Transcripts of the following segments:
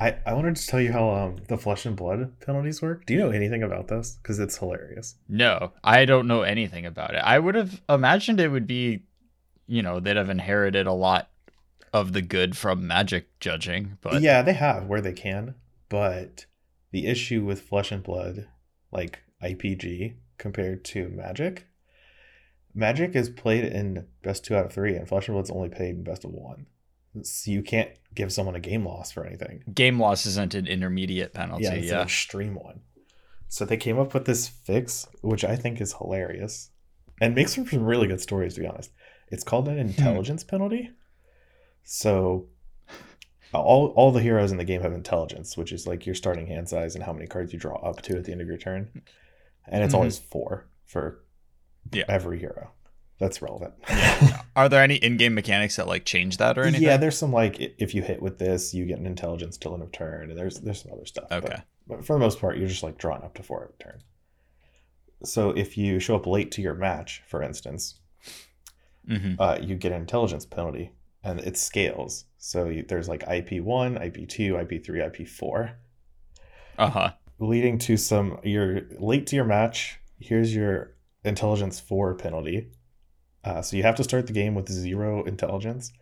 I, I wanted to tell you how um, the flesh and blood penalties work. Do you know anything about this? Because it's hilarious. No, I don't know anything about it. I would have imagined it would be, you know, they'd have inherited a lot of the good from magic judging, but yeah, they have where they can. But the issue with flesh and blood, like IPG compared to magic, magic is played in best two out of three, and flesh and blood's only played in best of one. So you can't give someone a game loss for anything. game loss isn't an intermediate penalty. Yeah, Yeah, it's an extreme one. So they came up with this fix, which I think is hilarious and makes for some really good stories, to be honest. It's called an intelligence penalty. So all, all the heroes in the game have intelligence, which is like your starting hand size and how many cards you draw up to at the end of your turn. And it's Mhm. always four for Yeah. every hero. That's relevant. Are there any in-game mechanics that like change that or anything? Yeah, there's some like if you hit with this, you get an intelligence till end of turn, and there's there's some other stuff. Okay. But, for the most part, you're just like drawn up to four every turn. So if you show up late to your match, for instance, hmm uh, you get an intelligence penalty, and it scales. So you, there's like IP one, IP two, IP three, IP four, Uh huh. leading to some. You're late to your match. Here's your intelligence four penalty. Uh, so you have to start the game with zero intelligence,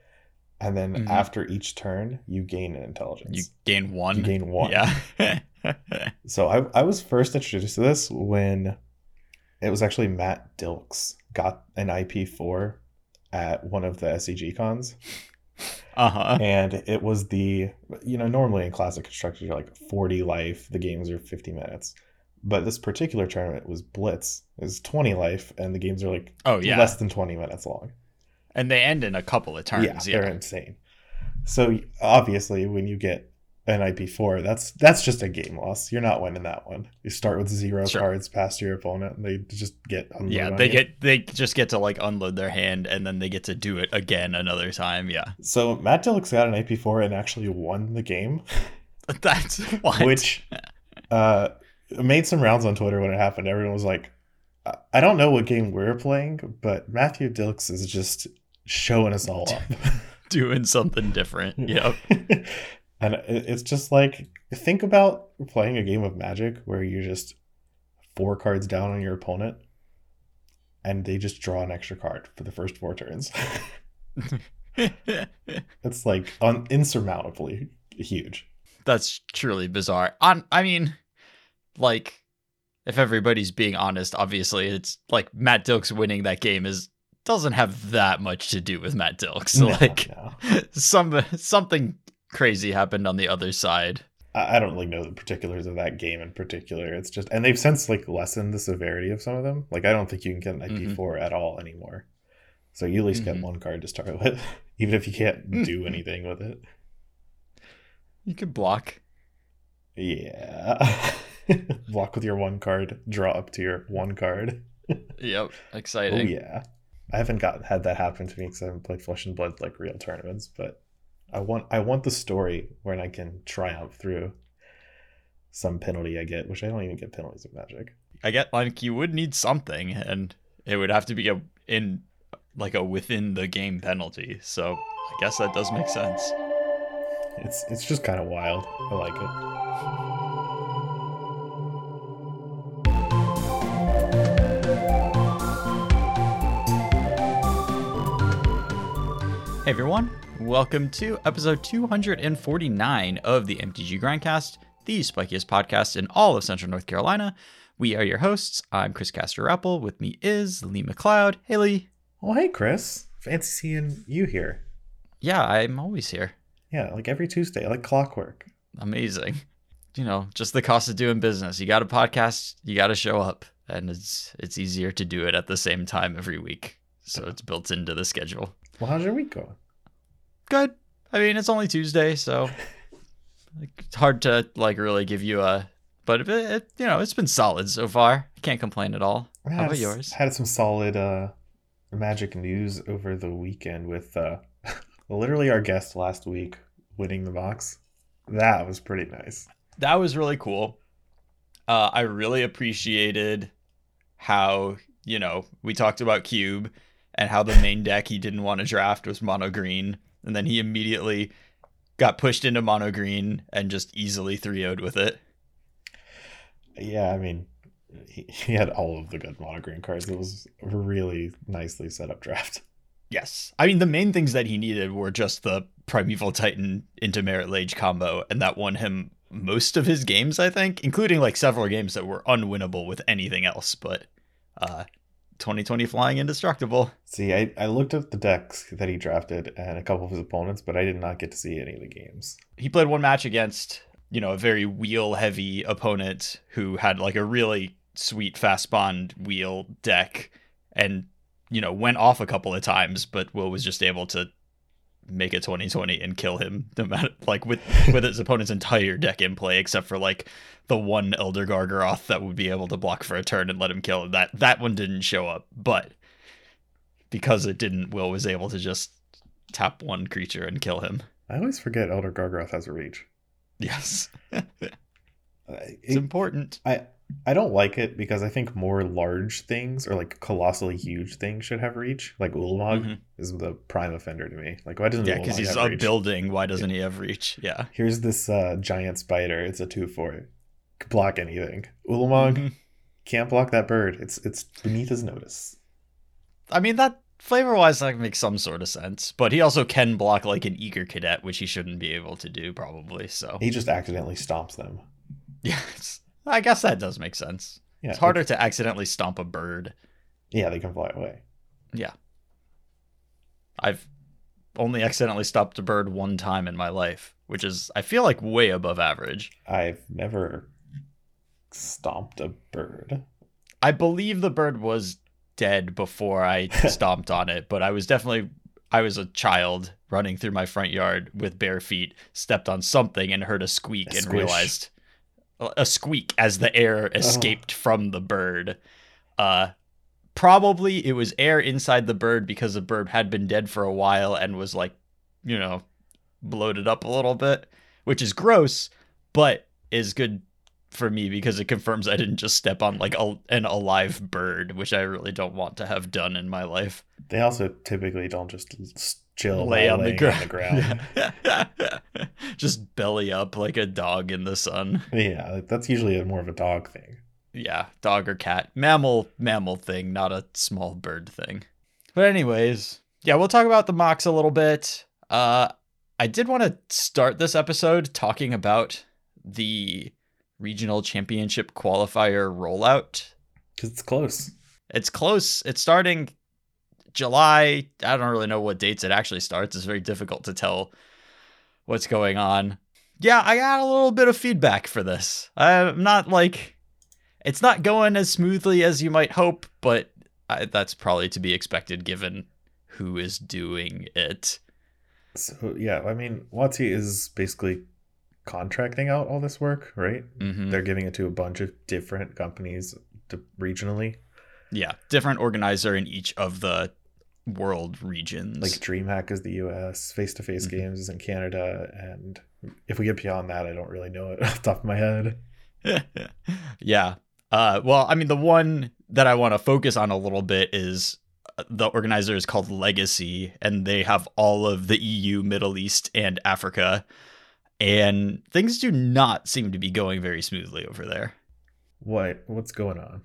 and then Mhm. after each turn, you gain an intelligence. You gain one. You gain one. Yeah. So I, I was first introduced to this when it was actually Matt Dilks got an IP4 at one of the SEG cons. uh huh. And it was the, you know, normally in Classic Constructed, you're like 40 life, the games are 50 minutes. But this particular tournament was Blitz, it was 20 life, and the games are like Oh yeah. less than 20 minutes long. and they end in a couple of turns. yeah, Yeah. they're insane. So obviously, when you get an IP4, that's that's just a game loss. You're not winning that one. You start with zero Sure. cards past your opponent, and they just get Yeah, they you. get they just get to like unload their hand and then they get to do it again another time. Yeah. So Matt Dilks got an IP4 and actually won the game, That's what which uh, made some rounds on Twitter when it happened. Everyone was like, "I- "I don't know what game we're playing, but Matthew Dilks is just showing us all up." doing something different. Yep. and it's just like think about playing a game of Magic where you're just four cards down on your opponent, and they just draw an extra card for the first four turns. it's like un- insurmountably huge. That's truly bizarre. On I mean, like if everybody's being honest, obviously it's like Matt Dilks winning that game is doesn't have that much to do with Matt Dilks. No, like no. some something crazy happened on the other side. I don't really know the particulars of that game in particular. It's just, and they've since like lessened the severity of some of them. Like I don't think you can get an Mhm. IP4 at all anymore. So you at least Mhm. get one card to start with, even if you can't Mm. do anything with it. You could block. Yeah. Block with your one card, draw up to your one card. Yep, exciting. Oh yeah. I haven't got had that happen to me because I haven't played Flesh and Blood like real tournaments, but I want I want the story when I can triumph through some penalty I get, which I don't even get penalties in Magic. I get like you would need something, and it would have to be a in like a within the game penalty. So I guess that does make sense. It's it's just kind of wild. I like it. Hey everyone, welcome to episode 249 of the MTG Grindcast, the spikiest podcast in all of Central North Carolina. We are your hosts. I'm Chris Castor Apple. With me is Lee McLeod. Hey Lee. Oh hey Chris, fancy seeing you here. Yeah, I'm always here. Yeah, like every Tuesday, like clockwork. Amazing. You know, just the cost of doing business. You got a podcast, you got to show up, and it's it's easier to do it at the same time every week. So it's built into the schedule. Well, how's your week going? good. I mean, it's only Tuesday, so it's hard to like really give you a. But it, it, you know, it's been solid so far. Can't complain at all. I How about s- yours? Had some solid uh, magic news over the weekend with uh, literally our guest last week winning the box. That was pretty nice. That was really cool. Uh, I really appreciated how you know we talked about Cube and how the main deck he didn't want to draft was mono green, and then he immediately got pushed into mono green and just easily 3 0'd with it. Yeah, I mean, he, he had all of the good mono green cards. It was a really nicely set up draft. Yes. I mean, the main things that he needed were just the Primeval Titan into Marit Lage combo, and that won him most of his games, I think, including like several games that were unwinnable with anything else. But uh, 2020 Flying Indestructible. See, I, I looked at the decks that he drafted and a couple of his opponents, but I did not get to see any of the games. He played one match against, you know, a very wheel heavy opponent who had like a really sweet Fastbond wheel deck and, you know, went off a couple of times, but Will was just able to make a 2020 and kill him no matter like with with his opponent's entire deck in play except for like the one elder gargaroth that would be able to block for a turn and let him kill that that one didn't show up but because it didn't will was able to just tap one creature and kill him. I always forget Elder Gargaroth has a reach. yes. Uh, it's it- important. I I don't like it because I think more large things or like colossally huge things should have reach. Like Ulamog Mhm. is the prime offender to me. Like why doesn't he yeah because he's a reach? building why doesn't he have reach yeah Here's this uh, giant spider. It's a two four. Could block anything. Ulamog Mhm. can't block that bird. It's it's beneath his notice. I mean that flavor wise that makes some sort of sense but he also can block like an eager cadet which he shouldn't be able to do probably so He just accidentally stomps them. Yeah, it's, I guess that does make sense. Yeah, it's harder to accidentally stomp a bird. Yeah, they can fly away. Yeah. I've only accidentally stopped a bird one time in my life, which is, I feel like, way above average. I've never stomped a bird. I believe the bird was dead before I stomped on it, but I was definitely. I was a child running through my front yard with bare feet, stepped on something and heard a squeak A and realized a squeak as the air escaped from the bird. Uh probably it was air inside the bird because the bird had been dead for a while and was like, you know, bloated up a little bit, which is gross, but is good for me because it confirms I didn't just step on like a, an alive bird, which I really don't want to have done in my life. They also typically don't just chill Lay on the, on the ground. just belly up like a dog in the sun. yeah, that's usually a, more of a dog thing. Yeah, dog or cat. Mammal mammal thing, not a small bird thing. But anyways, yeah, we'll talk about the MOCS a little bit. Uh I did want to start this episode talking about the regional championship qualifier rollout. Because it's close. It's close. It's starting July. I don't really know what dates it actually starts. It's very difficult to tell what's going on. Yeah, I got a little bit of feedback for this. I'm not like it's not going as smoothly as you might hope, but I, that's probably to be expected given who is doing it. So yeah, I mean, WotC is basically contracting out all this work, right? hmm They're giving it to a bunch of different companies regionally, Yeah, different organizer in each of the world regions. like DreamHack is the U.S., Face to Face Mhm. Games is in Canada, and if we get beyond that, I don't really know it off the top of my head. yeah. Uh, well, I mean, the one that I want to focus on a little bit is uh, the organizer is called Legacy, and they have all of the EU, Middle East, and Africa. And things do not seem to be going very smoothly over there. What what's going on?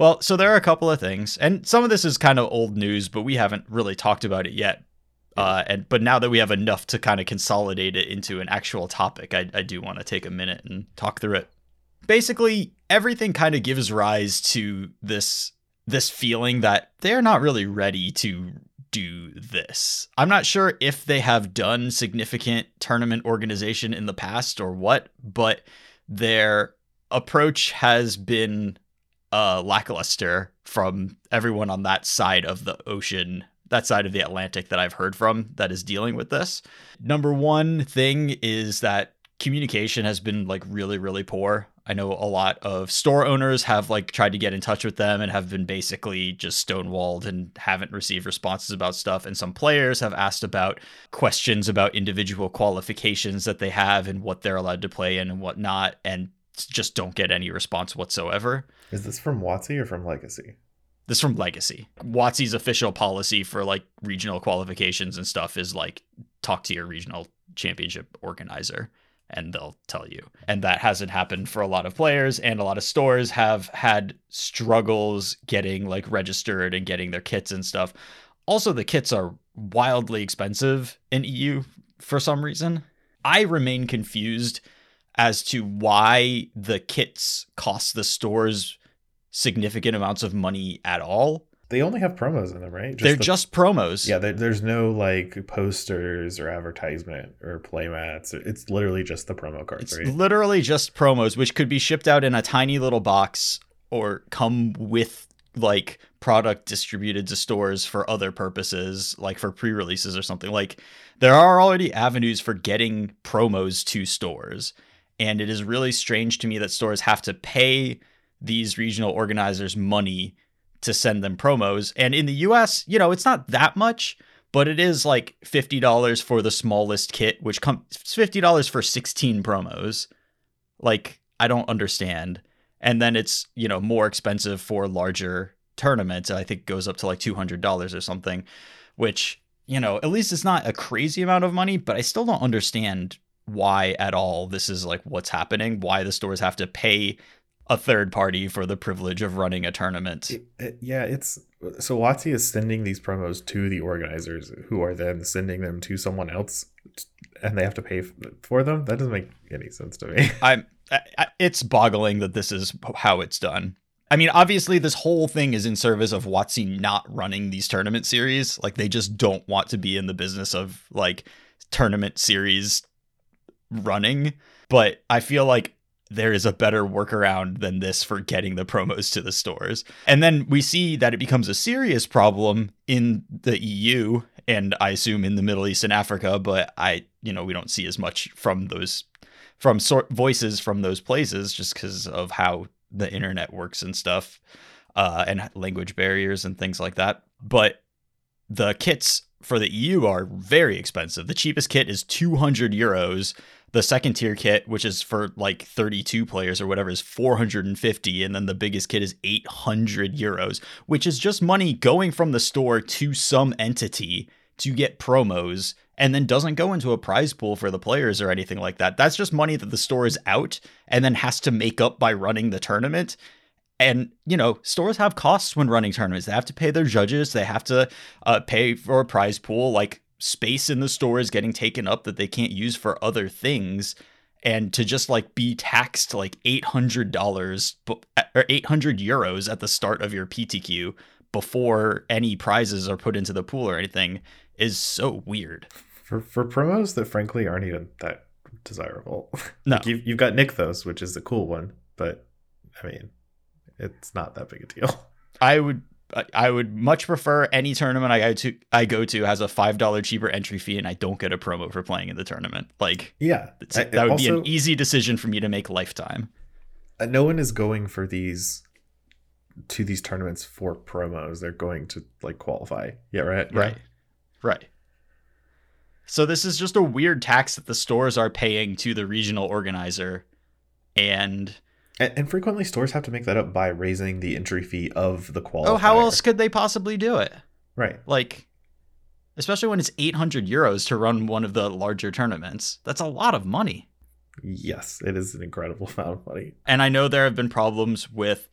Well, so there are a couple of things, and some of this is kind of old news, but we haven't really talked about it yet. Uh, and but now that we have enough to kind of consolidate it into an actual topic, I, I do want to take a minute and talk through it. Basically, everything kind of gives rise to this this feeling that they're not really ready to do this. I'm not sure if they have done significant tournament organization in the past or what, but their approach has been uh, lackluster from everyone on that side of the ocean, that side of the Atlantic that I've heard from that is dealing with this. Number one thing is that communication has been like really, really poor. I know a lot of store owners have like tried to get in touch with them and have been basically just stonewalled and haven't received responses about stuff. And some players have asked about questions about individual qualifications that they have and what they're allowed to play in and whatnot, and just don't get any response whatsoever. Is this from WotC or from Legacy? This is from Legacy. WotC's official policy for like regional qualifications and stuff is like talk to your regional championship organizer and they'll tell you. And that hasn't happened for a lot of players and a lot of stores have had struggles getting like registered and getting their kits and stuff. Also the kits are wildly expensive in EU for some reason. I remain confused as to why the kits cost the stores significant amounts of money at all. They only have promos in them, right? They're the- just promos. yeah. There's no like posters or advertisement or playmats. It's literally just the promo cards, It's right? literally just promos, which could be shipped out in a tiny little box or come with like product distributed to stores for other purposes, like for pre releases or something. Like there are already avenues for getting promos to stores. And it is really strange to me that stores have to pay these regional organizers money to send them promos. And in the US, you know, it's not that much, but it is like $50 for the smallest kit, which comes $50 for 16 promos. Like, I don't understand. And then it's, you know, more expensive for larger tournaments. I think goes up to like $200 or something, which, you know, at least it's not a crazy amount of money, but I still don't understand why at all this is like what's happening, why the stores have to pay a third party for the privilege of running a tournament. It- it- yeah, it's so WotC is sending these promos to the organizers, who are then sending them to someone else, and they have to pay for them. That doesn't make any sense to me. I'm I, it's boggling that this is how it's done. I mean, obviously, this whole thing is in service of WotC not running these tournament series. Like, they just don't want to be in the business of like tournament series running. But I feel like there is a better workaround than this for getting the promos to the stores. And then we see that it becomes a serious problem in the EU and I assume in the Middle East and Africa, but I, you know, we don't see as much from those from sort voices from those places just because of how the internet works and stuff uh, and language barriers and things like that but the kits for the eu are very expensive the cheapest kit is 200 euros the second tier kit which is for like 32 players or whatever is 450 and then the biggest kit is 800 euros which is just money going from the store to some entity to get promos and then doesn't go into a prize pool for the players or anything like that. That's just money that the store is out and then has to make up by running the tournament. And, you know, stores have costs when running tournaments. They have to pay their judges, they have to uh, pay for a prize pool. Like, space in the store is getting taken up that they can't use for other things. And to just like be taxed like $800 or 800 euros at the start of your PTQ before any prizes are put into the pool or anything is so weird. for for promos that frankly aren't even that desirable. No. like you've, you've got Nykthos, which is a cool one, but I mean, it's not that big a deal. I would I- would much prefer any tournament I go to I go to has a five dollar cheaper entry fee and I don't get a promo for playing in the tournament. Like Yeah, I- that would be an easy decision for me to make lifetime. uh, no one is going for these to these tournaments for promos. They're going to like qualify. Yeah, right. Yeah. Right. Right. So this is just a weird tax that the stores are paying to the regional organizer and And, and frequently stores have to make that up by raising the entry fee of the qualifier. oh how else could they possibly do it? Right. Like especially when it's 800 euros to run one of the larger tournaments. That's a lot of money. Yes, it is an incredible amount of money. And I know there have been problems with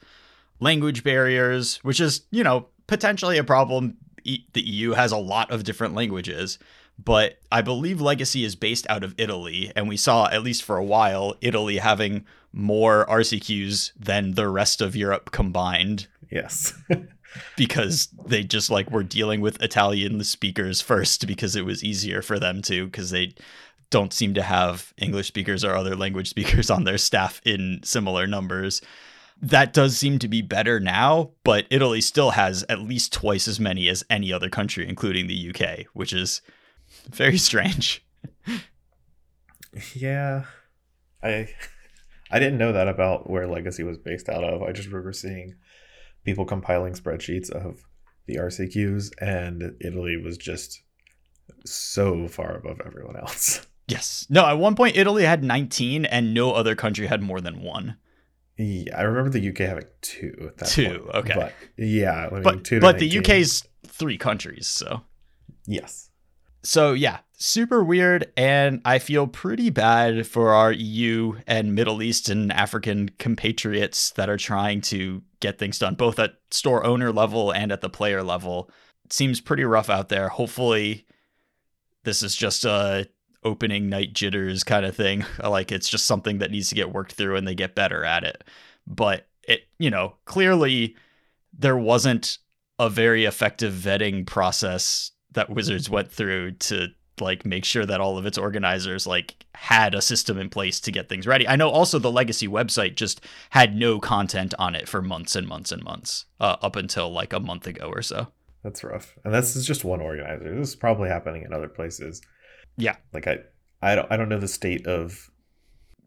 language barriers, which is, you know, potentially a problem. E- The EU has a lot of different languages, but I believe Legacy is based out of Italy. And we saw, at least for a while, Italy having more RCQs than the rest of Europe combined Yes. because they just like were dealing with Italian speakers first because it was easier for them to because they don't seem to have English speakers or other language speakers on their staff in similar numbers. That does seem to be better now, but Italy still has at least twice as many as any other country, including the UK, which is very strange. yeah. I I didn't know that about where Legacy was based out of. I just remember seeing people compiling spreadsheets of the RCQs and Italy was just so far above everyone else. Yes. No, at one point, Italy had 19 and no other country had more than one. Yeah, I remember the UK having two at that Two, point, okay. But yeah, I mean, But, but the UK's three countries, so. Yes. So yeah, super weird, and I feel pretty bad for our EU and Middle East and African compatriots that are trying to get things done, both at store owner level and at the player level. It seems pretty rough out there. Hopefully, this is just a opening night jitters kind of thing. Like it's just something that needs to get worked through and they get better at it. But it, you know, clearly there wasn't a very effective vetting process that Wizards went through to like make sure that all of its organizers like had a system in place to get things ready. I know also the legacy website just had no content on it for months and months and months uh, up until like a month ago or so. That's rough. And this is just one organizer. This is probably happening in other places. Yeah. Like I I don't I don't know the state of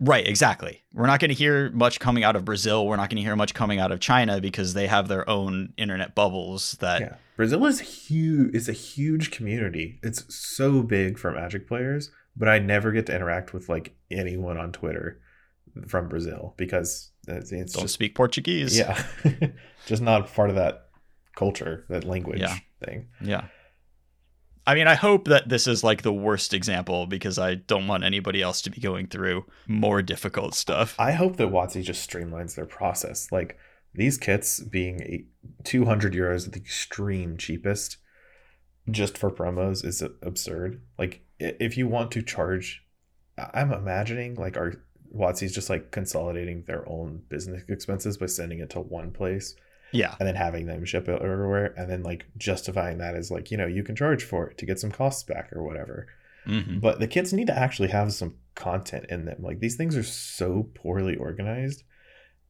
Right, exactly. We're not going to hear much coming out of Brazil. We're not going to hear much coming out of China because they have their own internet bubbles that Yeah. Brazil is huge it's a huge community. It's so big for magic players, but I never get to interact with like anyone on Twitter from Brazil because it's, it's don't just speak Portuguese. yeah. just not part of that culture, that language Yeah. thing. Yeah. I mean, I hope that this is like the worst example because I don't want anybody else to be going through more difficult stuff. I hope that WotC just streamlines their process. Like these kits being 200 euros at the extreme cheapest just for promos is absurd. Like if you want to charge, I'm imagining like our WotC's just like consolidating their own business expenses by sending it to one place Yeah. and then having them ship it everywhere and then like justifying that as like, you know, you can charge for it to get some costs back or whatever. hmm But the kits need to actually have some content in them. Like these things are so poorly organized.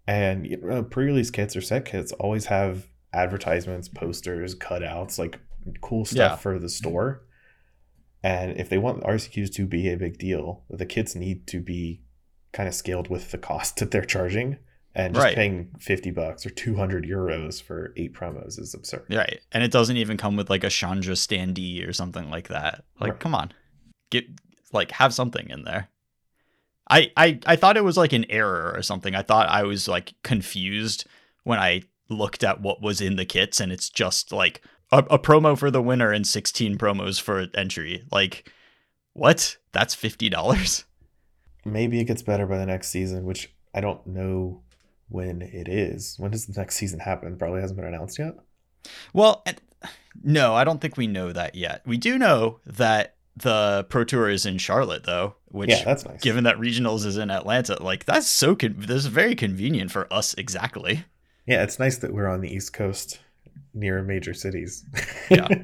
And you know, pre-release kits or set kits always have advertisements, posters, cutouts, like cool stuff Yeah. for the store. And if they want RCQs to be a big deal, the kits need to be kind of scaled with the cost that they're charging. And just Right. paying 50 bucks or 200 euros for eight promos is absurd. Right. And it doesn't even come with like a Chandra standee or something like that. Like, Right. come on. Get like have something in there. I, I I thought it was like an error or something. I thought I was like confused when I looked at what was in the kits and it's just like a, a promo for the winner and 16 promos for entry. Like what? That's $50? maybe it gets better by the next season, which I don't know when it is. When does the next season happen? Probably hasn't been announced yet. Well, no, I don't think we know that yet. We do know that the Pro Tour is in Charlotte though, which yeah, that's nice. given that regionals is in Atlanta, like that's so con- this is very convenient for us exactly. yeah, it's nice that we're on the East Coast near major cities. Yeah.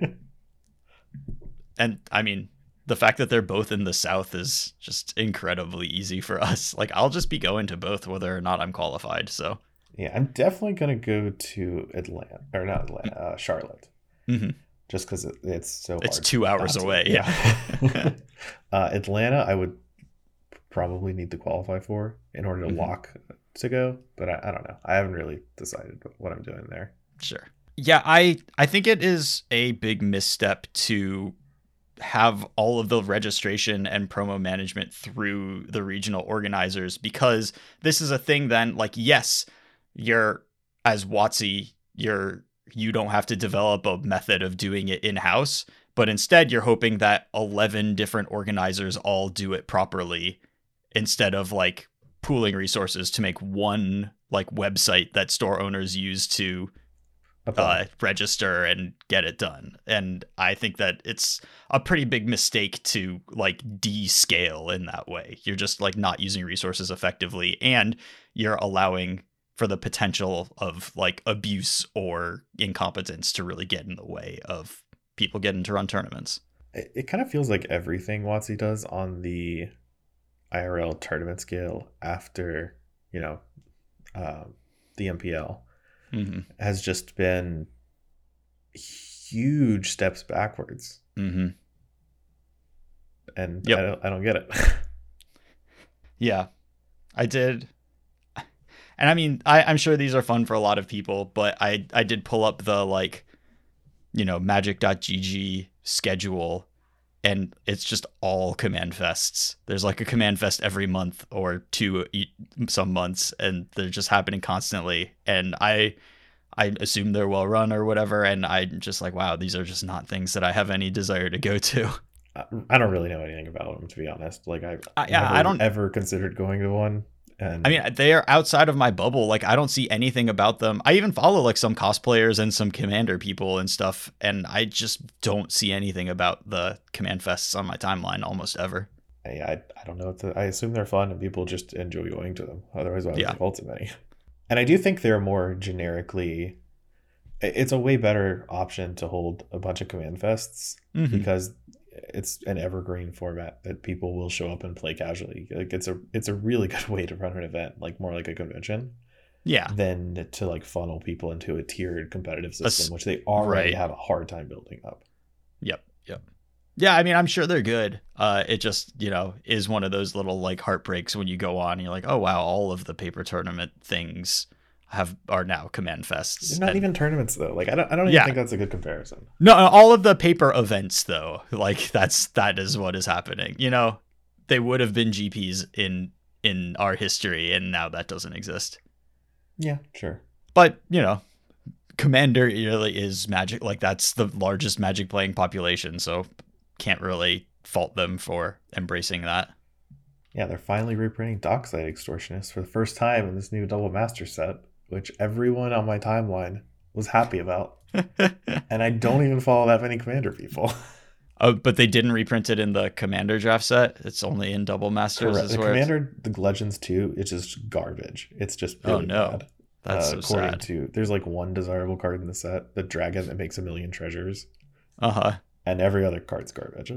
And I mean, the fact that they're both in the south is just incredibly easy for us. Like I'll just be going to both whether or not I'm qualified. So, yeah, I'm definitely gonna go to Atlanta or not Atlanta, uh, Charlotte, Mhm. just because it, it's so. It's two hours not to. away, yeah. uh, Atlanta, I would probably need to qualify for in order to Mhm. lock to go, but I, I don't know. I haven't really decided what I'm doing there. Sure. Yeah, I I think it is a big misstep to have all of the registration and promo management through the regional organizers because this is a thing then like yes, you're as WotC, you're you don't have to develop a method of doing it in-house, but instead you're hoping that 11 different organizers all do it properly instead of like pooling resources to make one like website that store owners use to. Uh, register and get it done. And I think that it's a pretty big mistake to like descale in that way. You're just like not using resources effectively and you're allowing for the potential of like abuse or incompetence to really get in the way of people getting to run tournaments. it, it kind of feels like everything WotC does on the IRL tournament scale after you know um, the MPL hmm has just been huge steps backwards, hmm and Yep. I don't I don't get it. Yeah, I did. And I mean, I, I'm sure these are fun for a lot of people, but I, I did pull up the like, you know, magic.gg schedule and it's just all command fests. There's like a command fest every month or two some months and they're just happening constantly. And I, I assume they're well run or whatever. And I'm just like, wow, these are just not things that I have any desire to go to. I don't really know anything about them to be honest. Like I, I, yeah, I don't ever considered going to one. And I mean, they are outside of my bubble. Like, I don't see anything about them. I even follow like some cosplayers and some commander people and stuff, and I just don't see anything about the command fests on my timeline almost ever. I, I, I don't know. To, I assume they're fun and people just enjoy going to them. Otherwise, why would yeah. they many? And I do think they're more generically. It's a way better option to hold a bunch of command fests mm-hmm. because it's an evergreen format that people will show up and play casually. Like it's a it's a really good way to run an event, like more like a convention. Yeah. Than to like funnel people into a tiered competitive system, which they already right. have a hard time building up. Yep. Yep. Yeah, I mean, I'm sure they're good. Uh, it just, you know, is one of those little like heartbreaks when you go on and you're like, oh wow, all of the paper tournament things have are now command fests. They're not and, even tournaments though. Like I don't I don't even yeah. think that's a good comparison. No, all of the paper events though, like that's that is what is happening. You know, they would have been GPs in in our history and now that doesn't exist. Yeah, sure. But, you know, Commander really is magic like that's the largest magic playing population, so can't really fault them for embracing that. Yeah, they're finally reprinting Dockside Extortionist for the first time in this new double master set which everyone on my timeline was happy about. and I don't even follow that many commander people. Oh, but they didn't reprint it in the commander draft set. It's only in double masters. The commander, the legends too. It's just garbage. It's just oh, really oh no, bad. that's uh, so according sad. to there's like one desirable card in the set, the dragon that makes a million treasures. Uh huh. And every other card's garbage,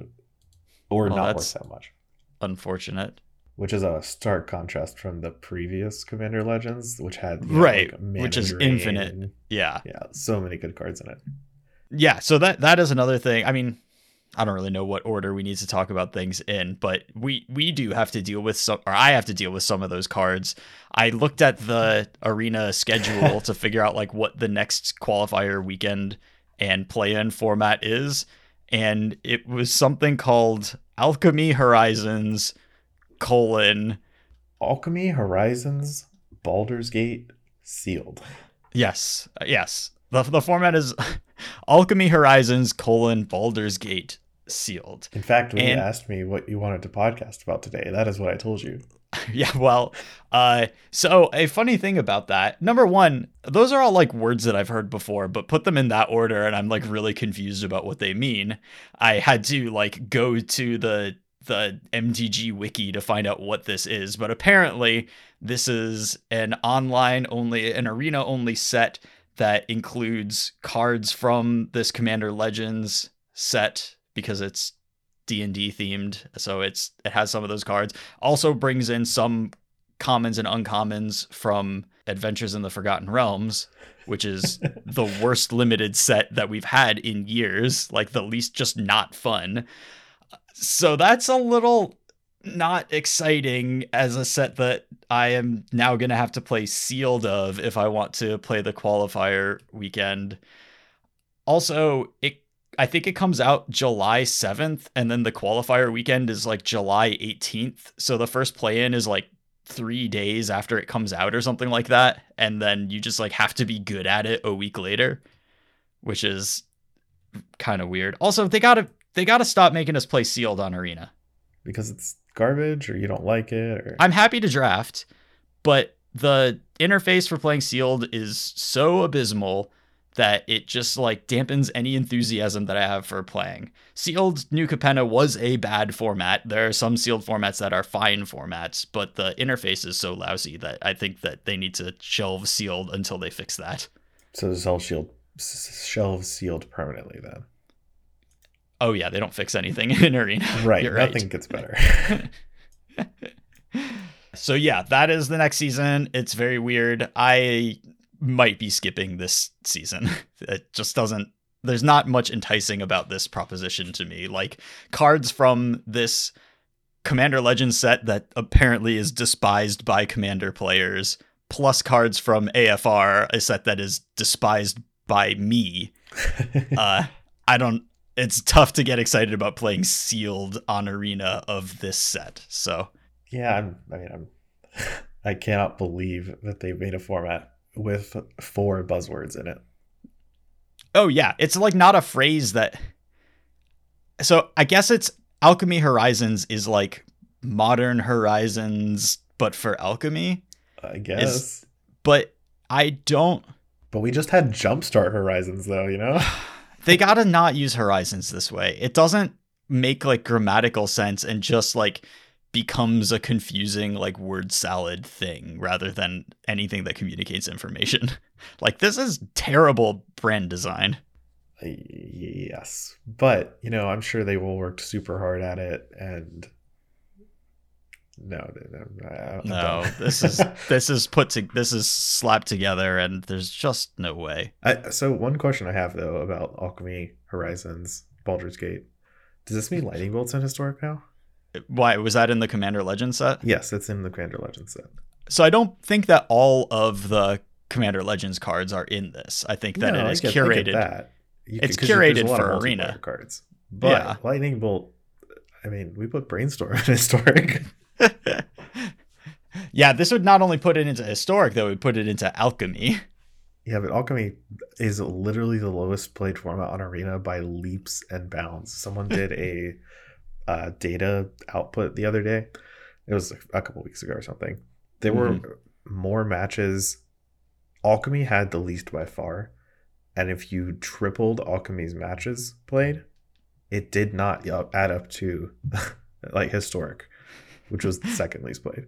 or well, not worth that much. Unfortunate which is a stark contrast from the previous Commander Legends, which had right, know, like which is infinite. And, yeah, yeah, so many good cards in it. Yeah, so that that is another thing. I mean, I don't really know what order we need to talk about things in, but we we do have to deal with some, or I have to deal with some of those cards. I looked at the arena schedule to figure out like what the next qualifier weekend and play-in format is, and it was something called Alchemy Horizons colon Alchemy Horizons Baldur's Gate sealed. Yes, yes. The, the format is Alchemy Horizons colon Baldur's Gate sealed. In fact, when and, you asked me what you wanted to podcast about today, that is what I told you. Yeah, well, uh, so a funny thing about that, number one, those are all like words that I've heard before, but put them in that order, and I'm like really confused about what they mean. I had to like go to the the MTG wiki to find out what this is, but apparently this is an online only, an arena only set that includes cards from this Commander Legends set because it's D&D themed. So it's it has some of those cards. Also brings in some commons and uncommons from Adventures in the Forgotten Realms, which is the worst limited set that we've had in years, like the least just not fun. So that's a little not exciting as a set that I am now going to have to play sealed of if I want to play the qualifier weekend. Also, it I think it comes out July 7th and then the qualifier weekend is like July 18th. So the first play in is like 3 days after it comes out or something like that and then you just like have to be good at it a week later, which is kind of weird. Also, they got to they got to stop making us play sealed on arena because it's garbage or you don't like it or I'm happy to draft, but the interface for playing sealed is so abysmal that it just like dampens any enthusiasm that I have for playing. Sealed New Capenna was a bad format. There are some sealed formats that are fine formats, but the interface is so lousy that I think that they need to shelve sealed until they fix that. So all shield shelve sealed permanently then. Oh yeah, they don't fix anything in arena. Right. You're nothing right. gets better. so yeah, that is the next season. It's very weird. I might be skipping this season. It just doesn't there's not much enticing about this proposition to me. Like cards from this Commander Legends set that apparently is despised by Commander players, plus cards from AFR, a set that is despised by me. uh, I don't it's tough to get excited about playing sealed on arena of this set. So yeah, I'm, I mean, I'm, I cannot believe that they made a format with four buzzwords in it. Oh yeah, it's like not a phrase that. So I guess it's Alchemy Horizons is like modern Horizons, but for alchemy. I guess. But I don't. But we just had Jumpstart Horizons, though. You know. they gotta not use Horizons this way. It doesn't make like grammatical sense and just like becomes a confusing like word salad thing rather than anything that communicates information. like this is terrible brand design. Uh, yes, but you know, I'm sure they will work super hard at it. And no, no, no this is this is put to this is slapped together, and there's just no way. I, so one question I have though about Alchemy Horizons Baldur's Gate, does this mean lightning bolts in historic now? Why was that in the Commander Legend set? Yes, it's in the Commander Legend set. So I don't think that all of the Commander Legends cards are in this. I think that no, it is get, curated. That. You, it's curated for arena cards. But yeah. lightning bolt. I mean, we put brainstorm in historic. yeah, this would not only put it into historic, though, it would put it into alchemy. Yeah, but alchemy is literally the lowest played format on arena by leaps and bounds. Someone did a uh, data output the other day. It was a couple weeks ago or something. There mm-hmm. were more matches. Alchemy had the least by far, and if you tripled Alchemy's matches played, it did not add up to like historic, which was the second least played.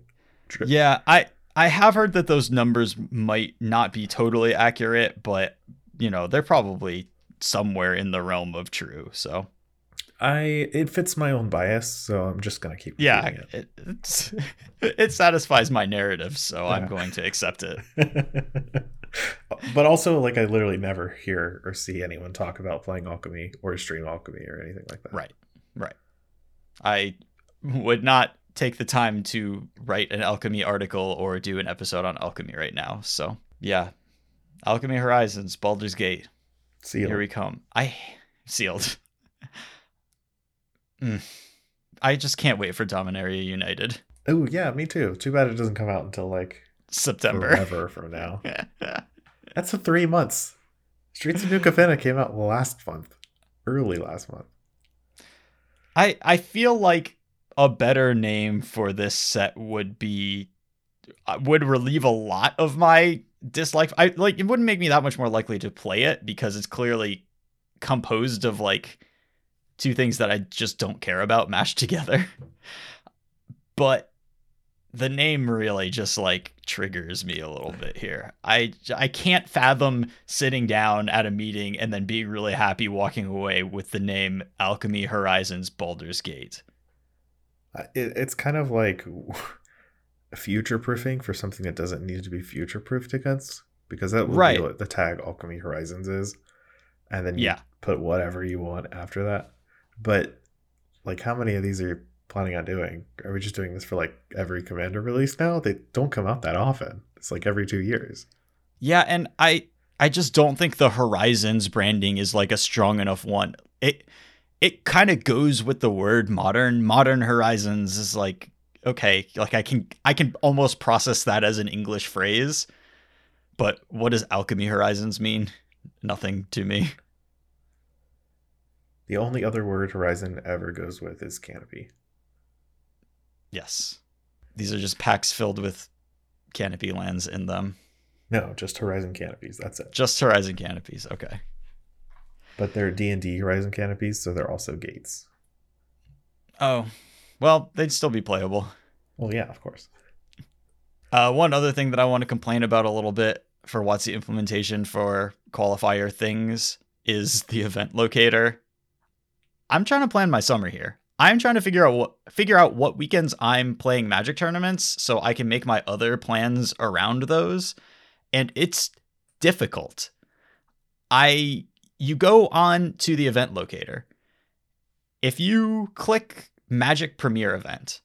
Yeah, I I have heard that those numbers might not be totally accurate, but you know they're probably somewhere in the realm of true. So I it fits my own bias, so I'm just gonna keep. Yeah, it, it, it satisfies my narrative, so yeah. I'm going to accept it. but also, like, I literally never hear or see anyone talk about playing alchemy or stream alchemy or anything like that. Right, right. I would not take the time to write an alchemy article or do an episode on alchemy right now. So yeah, Alchemy Horizons, Baldur's Gate. Sealed. Here we come. I sealed. Mm. I just can't wait for Dominaria United. Oh yeah, me too. Too bad it doesn't come out until like September. Forever from now. That's three months. Streets of New Capenna came out last month, early last month. I I feel like a better name for this set would be uh, would relieve a lot of my dislike. I like it wouldn't make me that much more likely to play it because it's clearly composed of like two things that I just don't care about mashed together. but the name really just like triggers me a little bit here. I I can't fathom sitting down at a meeting and then being really happy walking away with the name Alchemy Horizons Baldur's Gate. It, it's kind of like future proofing for something that doesn't need to be future proofed against because that would right. be what the tag Alchemy Horizons is, and then you yeah. put whatever you want after that. But like, how many of these are you planning on doing? Are we just doing this for like every commander release now? They don't come out that often. It's like every two years. Yeah, and I I just don't think the Horizons branding is like a strong enough one. It it kind of goes with the word modern. Modern Horizons is like okay, like I can I can almost process that as an English phrase. But what does Alchemy Horizons mean? Nothing to me. The only other word Horizon ever goes with is canopy. Yes. These are just packs filled with canopy lands in them. No, just Horizon canopies. That's it. Just Horizon canopies. Okay. But they're D and D Horizon canopies, so they're also gates. Oh, well, they'd still be playable. Well, yeah, of course. Uh, one other thing that I want to complain about a little bit for WotC implementation for qualifier things is the event locator. I'm trying to plan my summer here. I'm trying to figure out what figure out what weekends I'm playing Magic tournaments so I can make my other plans around those. And it's difficult. I you go on to the event locator. If you click Magic Premier event,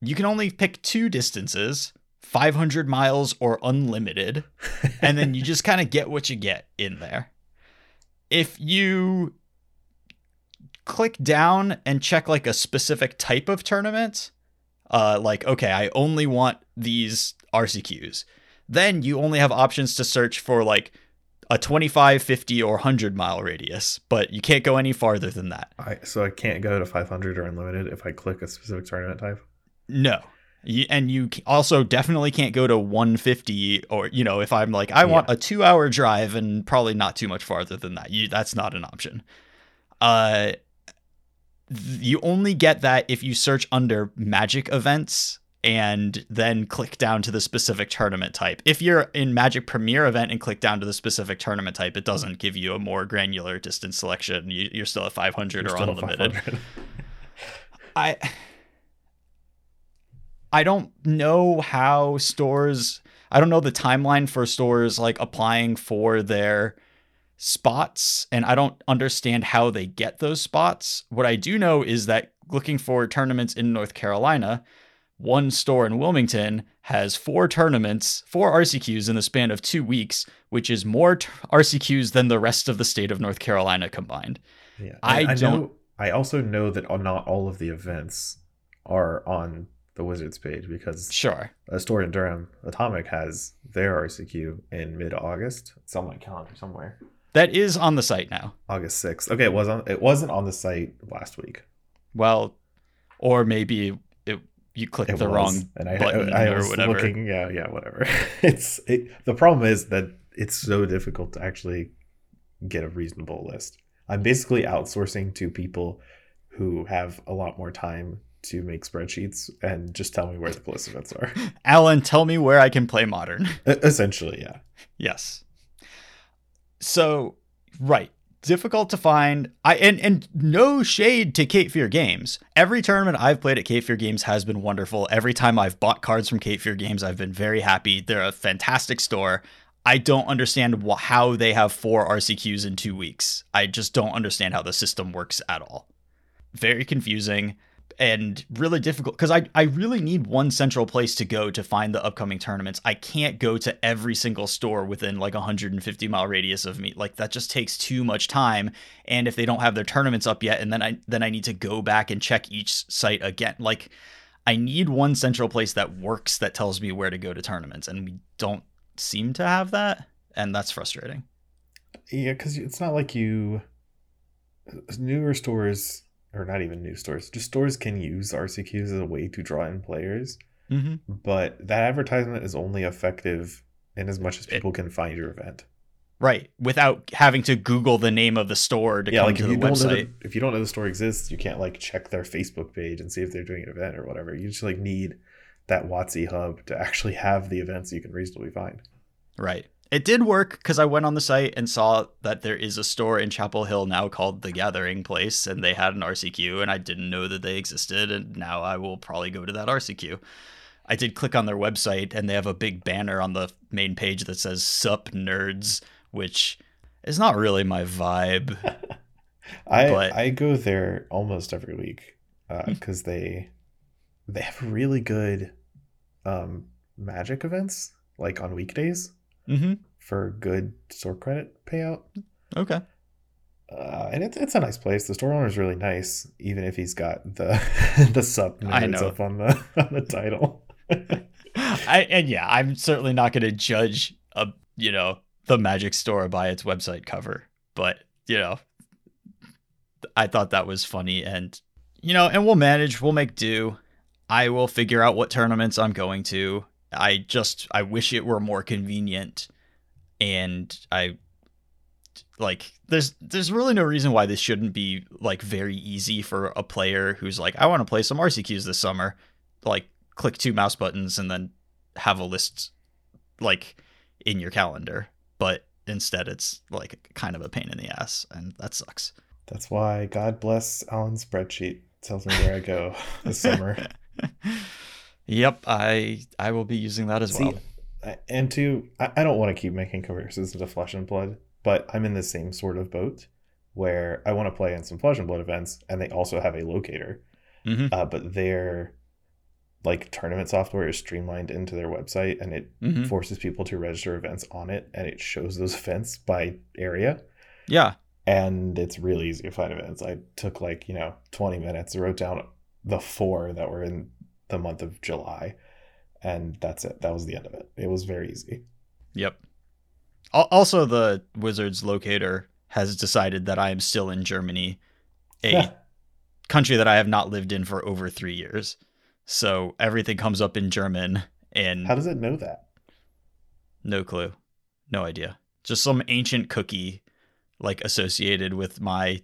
you can only pick two distances 500 miles or unlimited. and then you just kind of get what you get in there. If you click down and check like a specific type of tournament, uh, like, okay, I only want these RCQs, then you only have options to search for like a 25, 50, or 100 mile radius, but you can't go any farther than that. I so I can't go to 500 or unlimited if I click a specific tournament type. No. You, and you also definitely can't go to 150 or you know if i'm like i want a two hour drive and probably not too much farther than that you that's not an option uh you only get that if you search under magic events and then click down to the specific tournament type. If you're in Magic Premier event and click down to the specific tournament type, it doesn't give you a more granular distance selection. You, you're still at 500 You're or unlimited. 500. I I don't know how stores I don't know the timeline for stores like applying for their spots and I don't understand how they get those spots. What I do know is that looking for tournaments in North Carolina, one store in Wilmington has four tournaments, four RCQs in the span of 2 weeks, which is more t- RCQs than the rest of the state of North Carolina combined. Yeah, I And don't- Know, I also know that not all of the events are on the Wizards page because Sure. a store in Durham, Atomic, has their RCQ in mid-August. It's on my calendar somewhere. That is on the site now. August sixth. Okay, it was on. It wasn't on the site last week. Well, or maybe you clicked It the was, wrong and I, button I, I or was whatever. looking. Yeah, yeah, whatever. It's it, the problem is that it's so difficult to actually get a reasonable list. I'm basically outsourcing to people who have a lot more time to make spreadsheets and just tell me where the events are. Alan, tell me where I can play modern. Essentially, yeah. yes. So, right. Difficult to find. I and and no shade to Cape Fear Games. Every tournament I've played at Cape Fear Games has been wonderful. Every time I've bought cards from Cape Fear Games, I've been very happy. They're a fantastic store. I don't understand wh- how they have four RCQs in two weeks. I just don't understand how the system works at all. Very confusing and really difficult because I, I really need one central place to go to find the upcoming tournaments. I can't go to every single store within like a 150 mile radius of me. Like that just takes too much time. And if they don't have their tournaments up yet, and then I then I need to go back and check each site again. Like I need one central place that works that tells me where to go to tournaments, and we don't seem to have that, and that's frustrating. Yeah, because it's not like you newer stores or not even new stores, just stores can use RCQs as a way to draw in players. Mm-hmm. but that advertisement is only effective in as much as It- people can find your event. Right, without having to Google the name of the store to yeah, come like to if the you don't know website. the, if you don't know the store exists, you can't like check their Facebook page and see if they're doing an event or whatever. You just like need that WotC hub to actually have the events you can reasonably find. Right. It did work because I went on the site and saw that there is a store in Chapel Hill now called The Gathering Place, and they had an RCQ, and I didn't know that they existed, and now I will probably go to that RCQ. I did click on their website, and they have a big banner on the main page that says "Sup Nerds," which is not really my vibe. I But- I go there almost every week Hmm. because they they have really good um, magic events like on weekdays mm-hmm. for good store credit payout. Okay. Uh, and it's it's a nice place. The store owner is really nice, even if he's got the the sub know. up on the on the title. I and yeah, I'm certainly not going to judge a you know the Magic Store by its website cover, but you know, I thought that was funny, and you know, and we'll manage, we'll make do. I will figure out what tournaments I'm going to. I just I wish it were more convenient, and I like there's there's really no reason why this shouldn't be like very easy for a player who's like I want to play some RCQs this summer like click two mouse buttons and then have a list like in your calendar but instead it's like kind of a pain in the ass and that sucks That's why God bless Alan's spreadsheet tells me where I go this summer. yep i i will be using that as See, well. And two, I, I don't want to keep making comparisons to Flesh and Blood, but I'm in the same sort of boat where I want to play in some Flesh and Blood events, and they also have a locator, hmm uh, but their like tournament software is streamlined into their website, and it hmm forces people to register events on it, and it shows those events by area. yeah. And it's really easy to find events. I took like, you know, 20 minutes, wrote down the four that were in the month of July, and that's it. That was the end of it. It was very easy. yep Also, the Wizards locator has decided that I am still in Germany, a Yeah. country that I have not lived in for over three years. So everything comes up in German, and How does it know that? no clue, no idea. Just some ancient cookie, like associated with my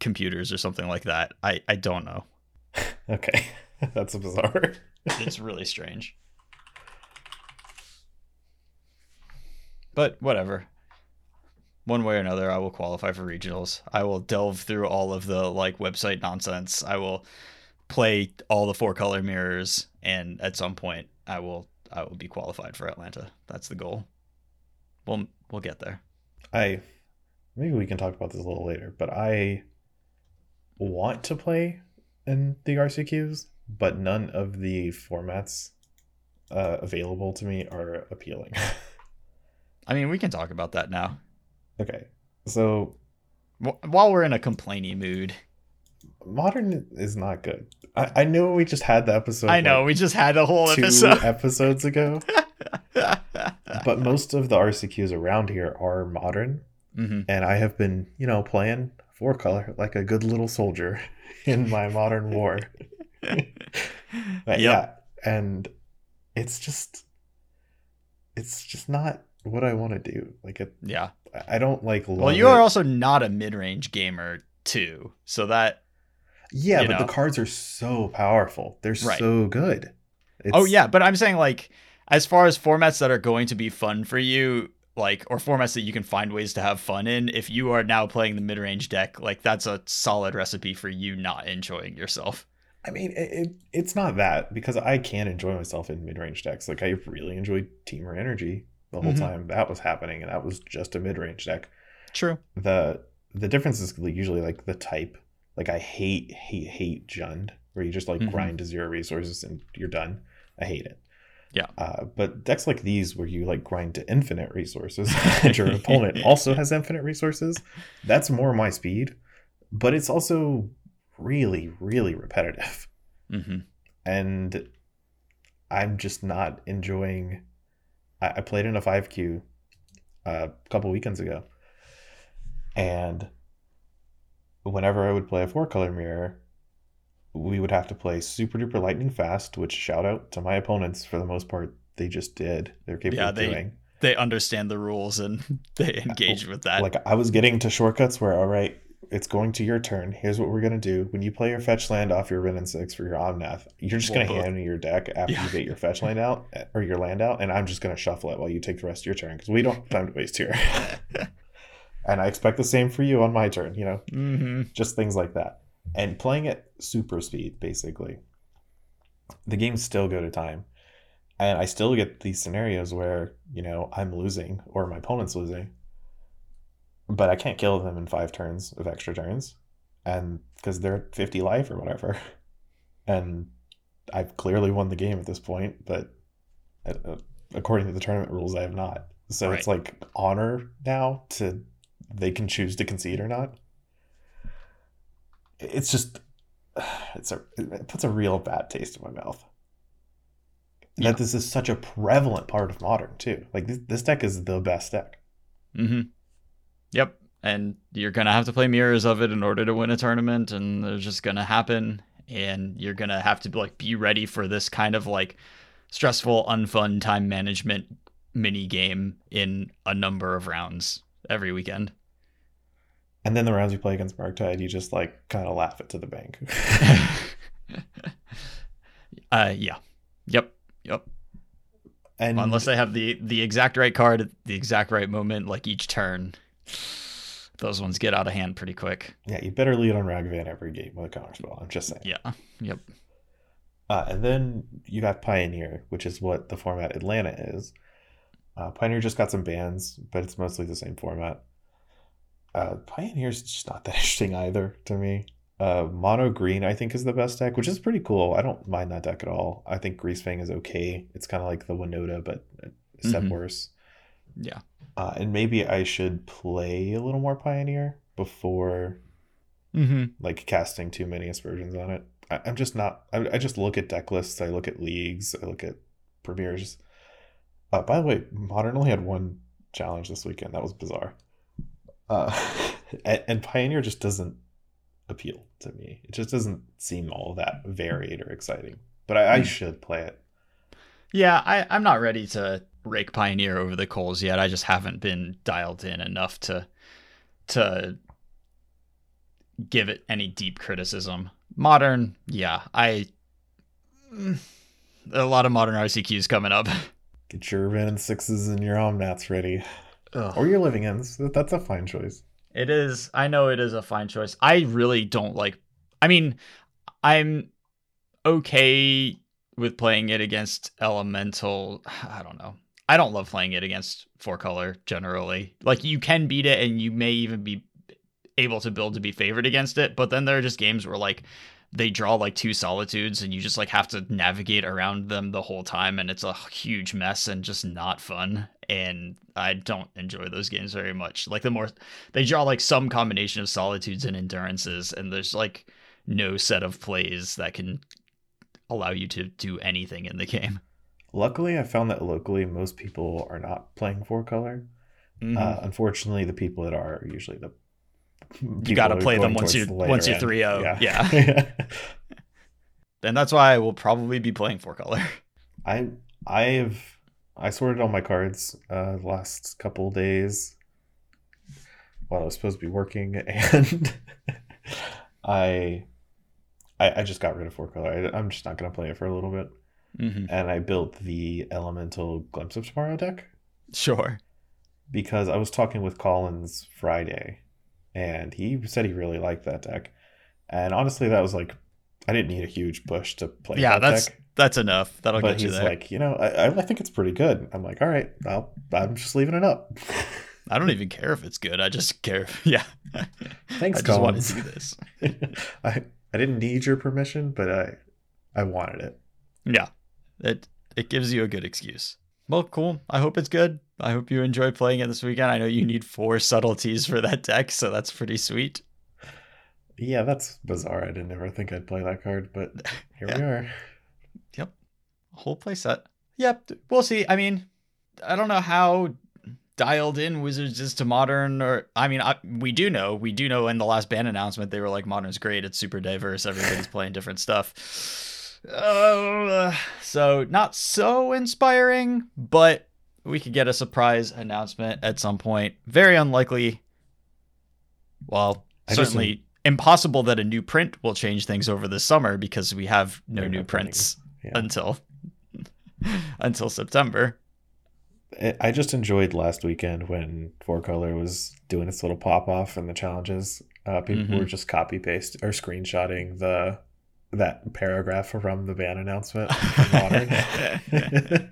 computers or something like that. I I don't know. Okay, that's bizarre. It's really strange. But whatever. One way or another, I will qualify for regionals. I will delve through all of the like website nonsense. I will play all the four color mirrors, and at some point, I will I will be qualified for Atlanta. That's the goal. We'll we'll get there. I maybe we can talk about this a little later, but I want to play in the RCQs, but none of the formats uh, available to me are appealing. I mean, we can talk about that now. okay, so Wh- While we're in a complaining mood, modern is not good. I, I know we just had the episode. I know like, we just had a whole two episode. episodes ago, but most of the RCQs around here are modern, hmm and I have been, you know, playing four color like a good little soldier in my modern war. But Yep. Yeah, and it's just, it's just not what I want to do. Like, it, Yeah. I don't like. Well, you are it. also not a mid-range gamer too, so that. yeah, but know. the cards are so powerful. They're Right. so good. Oh, it's, oh yeah, but I'm saying like, as far as formats that are going to be fun for you, like, or formats that you can find ways to have fun in, if you are now playing the mid-range deck, like that's a solid recipe for you not enjoying yourself. I mean, it, it, it's not that because I can enjoy myself in mid range decks. Like, I really enjoyed Temur Energy the whole Mhm. time that was happening, and that was just a mid range deck. True. the The difference is usually like the type. Like, I hate, hate, hate Jund, where you just like Mhm. grind to zero resources and you're done. I hate it. Yeah. Uh, but decks like these, where you like grind to infinite resources, and your opponent also has infinite resources, that's more my speed. But it's also really, really repetitive hmm and I'm just not enjoying. I, I played in a five Q uh, a couple weekends ago, and whenever I would play a four color mirror, we would have to play super duper lightning fast. Which shout out to my opponents for the most part, they just did. They're capable Yeah, of they- doing. They understand the rules and they engage with that. Like I was getting to shortcuts where, all right, it's going to your turn. Here's what we're gonna do. When you play your fetch land off your Wrenn and Six for your Omnath, you're just Well, gonna hand me your deck after Yeah. you get your fetch land out or your land out, and I'm just gonna shuffle it while you take the rest of your turn because we don't have time to waste here. and I expect the same for you on my turn. You know, hmm just things like that. And playing at super speed, basically, the games still go to time. And I still get these scenarios where, you know, I'm losing or my opponent's losing, but I can't kill them in five turns of extra turns. And because they're 50 life or whatever. And I've clearly won the game at this point, but uh, according to the tournament rules, I have not. So it's like honor now to they can choose to concede or not it's just it's a it puts a real bad taste in my mouth Yeah. that this is such a prevalent part of modern too like this, this deck is the best deck hmm Yep. And you're gonna have to play mirrors of it in order to win a tournament, and they're just gonna happen. And you're gonna have to like be ready for this kind of like stressful, unfun time management mini game in a number of rounds every weekend. and then the rounds you play against Murktide, you just like kind of laugh it to the bank uh, yeah. Yep. Yep. and Unless they have the the exact right card at the exact right moment, like each turn, those ones get out of hand pretty quick. yeah you better lead on Ragavan every game with a counter spell i'm just saying Yeah. Yep. Uh, and then you got Pioneer, which is what the format Atlanta is. Uh, Pioneer just got some bans, but it's mostly the same format. Uh, Pioneer's just not that interesting either to me. Uh, Mono Green, I think, is the best deck, which is pretty cool. I don't mind that deck at all. I think Greasefang is okay. It's kind of like the Winota, but a step Mhm. worse. Yeah. Uh, and maybe I should play a little more Pioneer before Mm-hmm. like casting too many aspersions on it. I, I'm just not. I, I just look at deck lists. I look at leagues. I look at premieres. Uh, by the way, Modern only had one challenge this weekend. That was bizarre. Uh, and, and Pioneer just doesn't appeal to me. It just doesn't seem all that varied or exciting. But I, I Hmm. should play it. Yeah, I, I'm not ready to rake Pioneer over the coals yet. I just haven't been dialed in enough to to give it any deep criticism. Modern, yeah, I mm, lot of modern RCQs coming up. Get your Wrenn and sixes and your Omnaths ready, Ugh. or your living ends. That's a fine choice. It is. I know it is a fine choice. I really don't like. I mean, I'm okay with playing it against elemental. I don't know. I don't love playing it against four color generally. Like you can beat it, and you may even be able to build to be favored against it. But then there are just games where like they draw like two solitudes, and you just like have to navigate around them the whole time, and it's a huge mess and just not fun. And I don't enjoy those games very much. Like the more they draw like some combination of solitudes and endurances and there's like no set of plays that can allow you to do anything in the game Luckily, I found that locally most people are not playing four color. Mm-hmm. Uh, unfortunately, the people that are are usually the you got to play them once you're once you're 3-0 yeah, yeah. and that's why i will probably be playing four color I I've I sorted all my cards uh the last couple days while I was supposed to be working and I, I I just got rid of four color. I, I'm just not gonna play it for a little bit. Mm-hmm. And I built the elemental glimpse of tomorrow deck sure because I was talking with Collins Friday and he said he really liked that deck. And honestly that was like I didn't need a huge push to play yeah that that's deck. that's enough that'll but get you he's there like, you know, I, I think it's pretty good. I'm like, all right, I'll, I'm just leaving it up. i don't even care if it's good i just care if, yeah Thanks, i just want Collins. to do this I I didn't need your permission, but I I wanted it. Yeah, it it gives you a good excuse. Well, cool. I hope it's good. I hope you enjoy playing it this weekend. I know you need four subtleties for that deck, so that's pretty sweet. Yeah, that's bizarre. I didn't ever think I'd play that card, but here we are. Yep. Whole play set. Yep, we'll see. I mean, I don't know how dialed in Wizards is to modern, or I mean, I, we do know. We do know in the last ban announcement they were like, "Modern's great. It's super diverse. Everybody's playing different stuff." Uh, so not so inspiring, but we could get a surprise announcement at some point. Very unlikely. Well, I certainly impossible that a new print will change things over the summer because we have no new prints Yeah. until until September. I- just enjoyed last weekend when Four Color was doing its little pop off and the challenges. Uh, people Mhm. were just copy paste or screenshotting the that paragraph from the ban announcement. that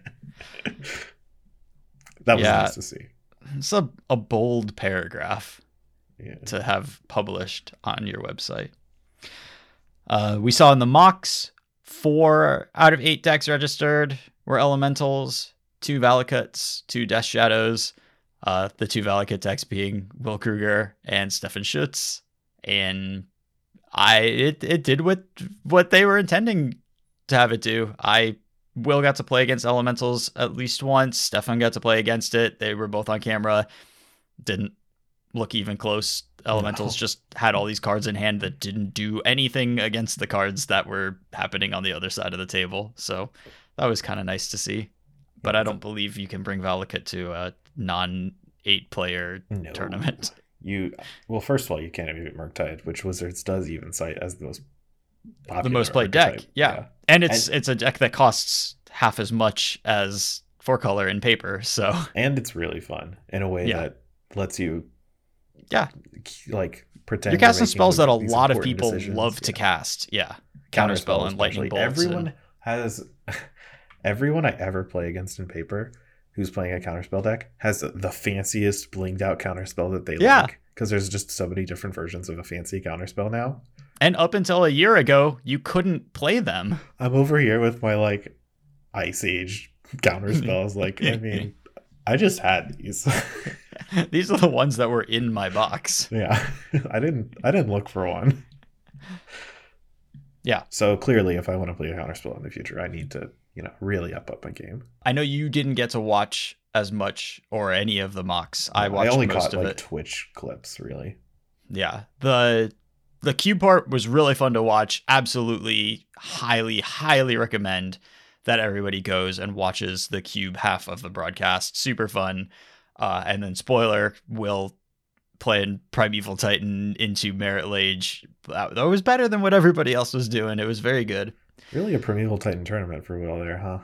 was Yeah. nice to see. It's a, a bold paragraph Yeah. to have published on your website. Uh, we saw in the MOCS four out of eight decks registered were elementals, two Valakuts, two Death Shadows. Uh, the two Valakut decks being Will Kruger and Stefan Schutz, and I it it did what what they were intending to have it do. I Will got to play against elementals at least once. Stefan got to play against it. They were both on camera. Didn't look even close. Elementals No. just had all these cards in hand that didn't do anything against the cards that were happening on the other side of the table. So that was kind of nice to see. But I don't believe you can bring Valakut to a non eight player No. tournament. You well, first of all, you can't even beat Murktide, which Wizards does even cite as the most popular the most played deck. archetype. Yeah. And it's it's a deck that costs half as much as four color in paper. So and it's really fun in a way Yeah. that lets you, Yeah. like pretend you're you're casting spells that a lot of people decisions. love to cast. Yeah. Counterspell Counterspell and lightning bolts. Everyone and- has everyone I ever play against in paper who's playing a counterspell deck has the fanciest blinged out counterspell that they Yeah. like. Because there's just so many different versions of a fancy counterspell now. And up until a year ago, you couldn't play them. I'm over here with my like Ice Age counterspells. like, I mean, I just had these. These are the ones that were in my box. yeah. I didn't I didn't look for one. Yeah. So clearly if I want to play a counterspell in the future, I need to, you know, really up up my game. I know you didn't get to watch as much or any of the MOCS. I watched I only most caught of like it. Twitch clips, really. Yeah. The the cube part was really fun to watch. Absolutely highly, highly recommend that everybody goes and watches the cube half of the broadcast. Super fun. Uh, and then spoiler, Will playing Primeval Titan into Marit Lage. That, that was better than what everybody else was doing. It was very good. Really a Primeval Titan tournament for Will there, huh?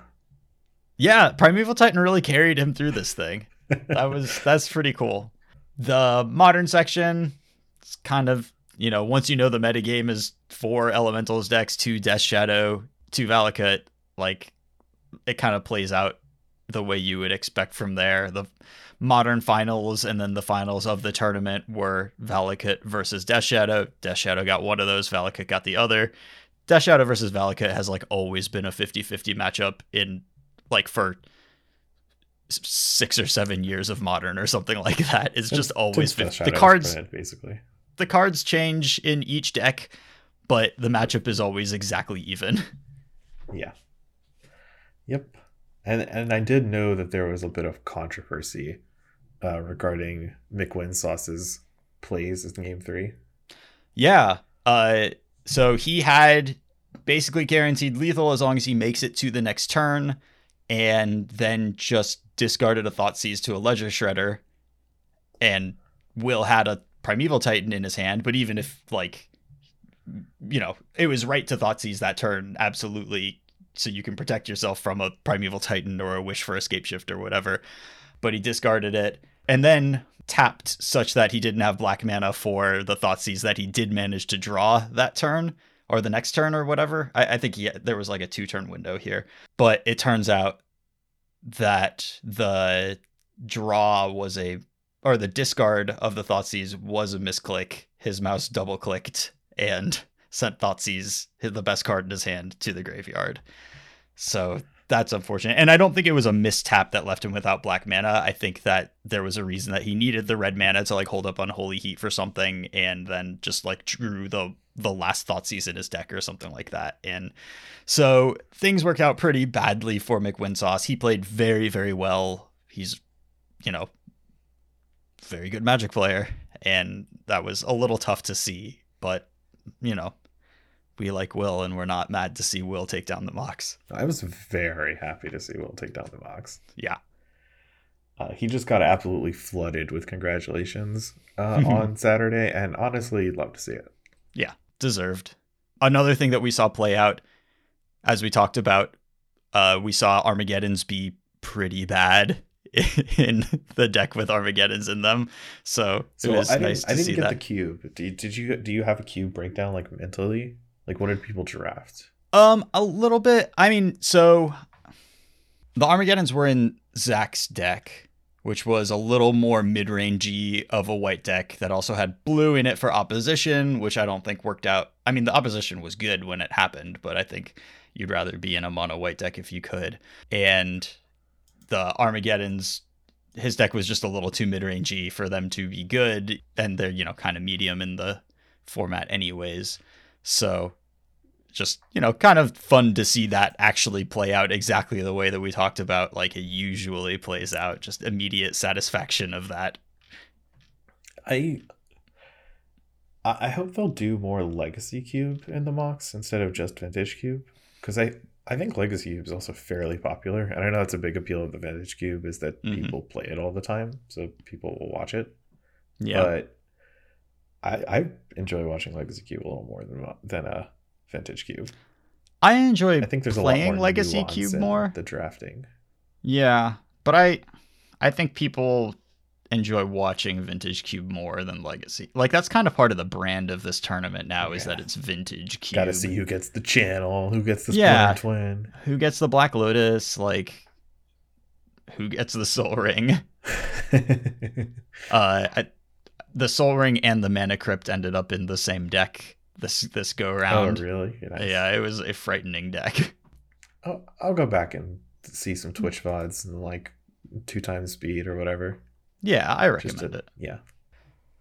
Yeah, Primeval Titan really carried him through this thing. That was that's pretty cool. The modern section, it's kind of you know once you know the metagame is four elementals decks, two Death Shadow, two Valakut, like it kind of plays out the way you would expect from there. The modern finals and then the finals of the tournament were Valakut versus Death Shadow. Death Shadow got one of those, Valakut got the other. Death Shadow versus Valakut has like always been a 50-50 matchup in like for six or seven years of modern or something like that. It's just always 50. the cards spread, basically. the cards change in each deck, but the matchup is always exactly even. Yeah. Yep. And and I did know that there was a bit of controversy uh, regarding McWinsauce's plays in game three. Yeah. Uh so he had basically guaranteed lethal as long as he makes it to the next turn and then just discarded a Thoughtseize to a ledger shredder and Will had a primeval titan in his hand, but even if like you know, it was right to Thoughtseize that turn, absolutely so you can protect yourself from a primeval titan or a wish for Scapeshift or whatever. But he discarded it and then tapped such that he didn't have black mana for the Thoughtseize that he did manage to draw that turn or the next turn or whatever. I, I think he, there was like a two turn window here, but it turns out that the draw was a or the discard of the Thoughtseize was a misclick. His mouse double clicked and sent Thoughtseize, the best card in his hand, to the graveyard. So that's unfortunate. And I don't think it was a mistap that left him without black mana. I think that there was a reason that he needed the red mana to like hold up Unholy Heat for something and then just like drew the the last Thoughtseize in his deck or something like that. And so things worked out pretty badly for McWinsauce. He played very, very well. He's, you know, very good magic player. And that was a little tough to see, but you know, we like Will and we're not mad to see Will take down the MOCS. I was very happy to see Will take down the box. Yeah. Uh, he just got absolutely flooded with congratulations uh, on Saturday, and honestly, love to see it. Yeah, deserved. Another thing that we saw play out, as we talked about, uh, we saw Armageddons be pretty bad in the deck with Armageddons in them. So, So it was I didn't, nice to I didn't see get that. the cube. Did, did you? Do you have a cube breakdown like mentally? Like, what did people draft? Um, a little bit. I mean, so the Armageddons were in Zach's deck, which was a little more mid-rangey of a white deck that also had blue in it for opposition, which I don't think worked out. I mean, the opposition was good when it happened, but I think you'd rather be in a mono white deck if you could. And the Armageddons his deck was just a little too mid-rangey for them to be good and they're, you know, kind of medium in the format anyways. So just you know kind of fun to see that actually play out exactly the way that we talked about like it usually plays out just immediate satisfaction of that I I hope they'll do more Legacy Cube in the MOCS instead of just Vintage Cube because I I think Legacy Cube is also fairly popular, and I know that's a big appeal of the Vintage Cube is that Mhm. people play it all the time, so people will watch it. yeah But I I enjoy watching Legacy Cube a little more than than a Vintage Cube. i enjoy I think there's a lot playing more legacy cube more the drafting. yeah but i i think people enjoy watching vintage cube more than legacy like that's kind of part of the brand of this tournament now is that it's vintage cube Got to see who gets the channel, who gets the Yeah. twin. who gets the black lotus like who gets the Sol Ring uh I, the Sol Ring and the mana crypt ended up in the same deck this this go around. oh, really? Nice. yeah it was a frightening deck I'll, I'll go back and see some Twitch VODs and like two times speed or whatever. yeah i recommend to- it Yeah.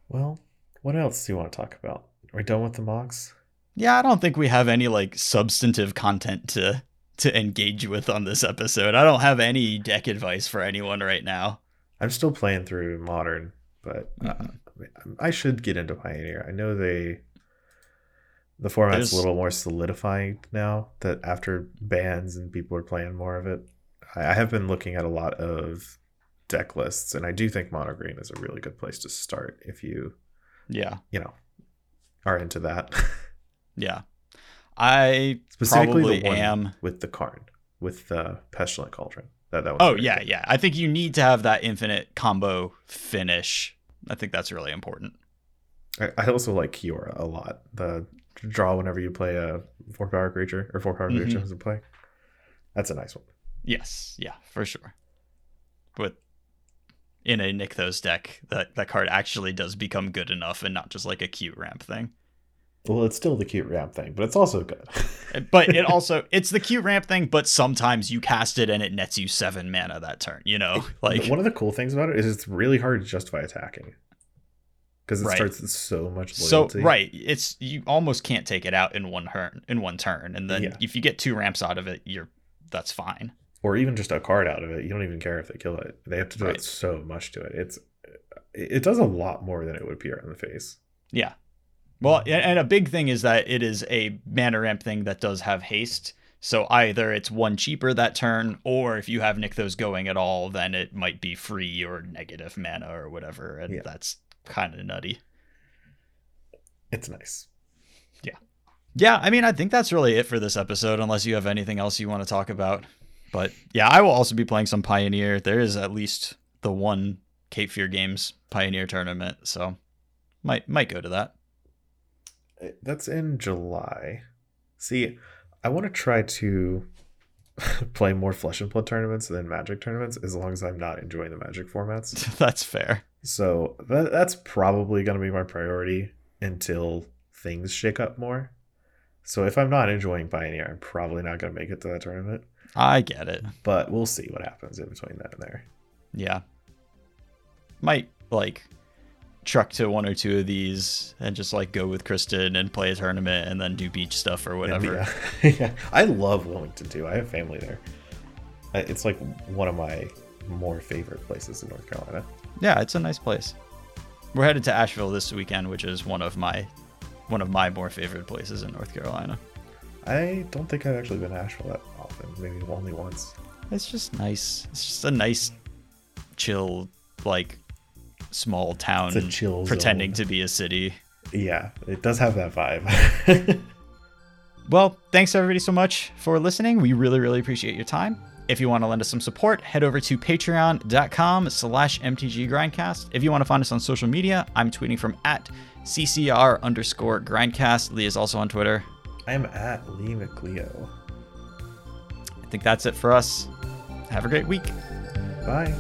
Well, what else do you want to talk about? Are we done with the MOCS? yeah i don't think we have any like substantive content to to engage with on this episode. I don't have any deck advice for anyone right now. I'm still playing through modern, but uh, Mhm. I should get into Pioneer. I know they the format's There's- a little more solidifying now that after bans and people are playing more of it. I, I have been looking at a lot of deck lists, and I do think mono green is a really good place to start if you Yeah, you know are into that. yeah. I Specifically, probably the one am. with the Karn, with the Pestilent Cauldron. That that was Oh yeah, cool. yeah. I think you need to have that infinite combo finish. I think that's really important. I, I also like Kiora a lot. The draw whenever you play a four power creature or four power Mhm. creature as a play. That's a nice one. Yes, yeah, for sure. But in a Nykthos deck, that that card actually does become good enough and not just like a cute ramp thing. Well, it's still the cute ramp thing, but it's also good. But it also it's the cute ramp thing, but sometimes you cast it and it nets you seven mana that turn, you know? Like one of the cool things about it is it's really hard to justify attacking because it Right. starts with so much so loyalty. right. It's you almost can't take it out in one turn in one turn. And then Yeah. if you get two ramps out of it, you're that's fine. or even just a card out of it. You don't even care if they kill it. They have to do Right. so much to it. It's it it does a lot more than it would appear on the face. Yeah. Well, and a big thing is that it is a mana ramp thing that does have haste. So either it's one cheaper that turn, or if you have Nykthos going at all, then it might be free or negative mana or whatever, and Yeah. that's kind of nutty. It's nice. Yeah. Yeah, I mean, I think that's really it for this episode, unless you have anything else you want to talk about. But yeah, I will also be playing some Pioneer. There is at least the one Cape Fear Games Pioneer tournament, so might might go to that. Uh, That's in July. See, I want to try to play more Flesh and Blood tournaments than Magic tournaments, as long as I'm not enjoying the Magic formats. that's fair. So that, that's probably going to be my priority until things shake up more. So if I'm not enjoying Pioneer, I'm probably not going to make it to that tournament. I get it. But we'll see what happens in between that and there. Yeah. Might like truck to one or two of these and just like go with Kristen and play a tournament and then do beach stuff or whatever. Yeah. yeah. I love Wilmington too. I have family there. It's like one of my more favorite places in North Carolina. Yeah, it's a nice place. We're headed to Asheville this weekend, which is one of my one of my more favorite places in North Carolina. I don't think I've actually been to Asheville that often. Maybe only once. It's just nice. It's just a nice chill like small town It's a chill pretending zone. to be a city. Yeah, it does have that vibe. Well, thanks everybody so much for listening. We really, really appreciate your time. If you want to lend us some support, head over to patreon.com slash mtggrindcast. If you want to find us on social media, I'm tweeting from at ccr underscore grindcast. Lee is also on Twitter. I am at Lee McLeo. I think that's it for us. Have a great week. Bye.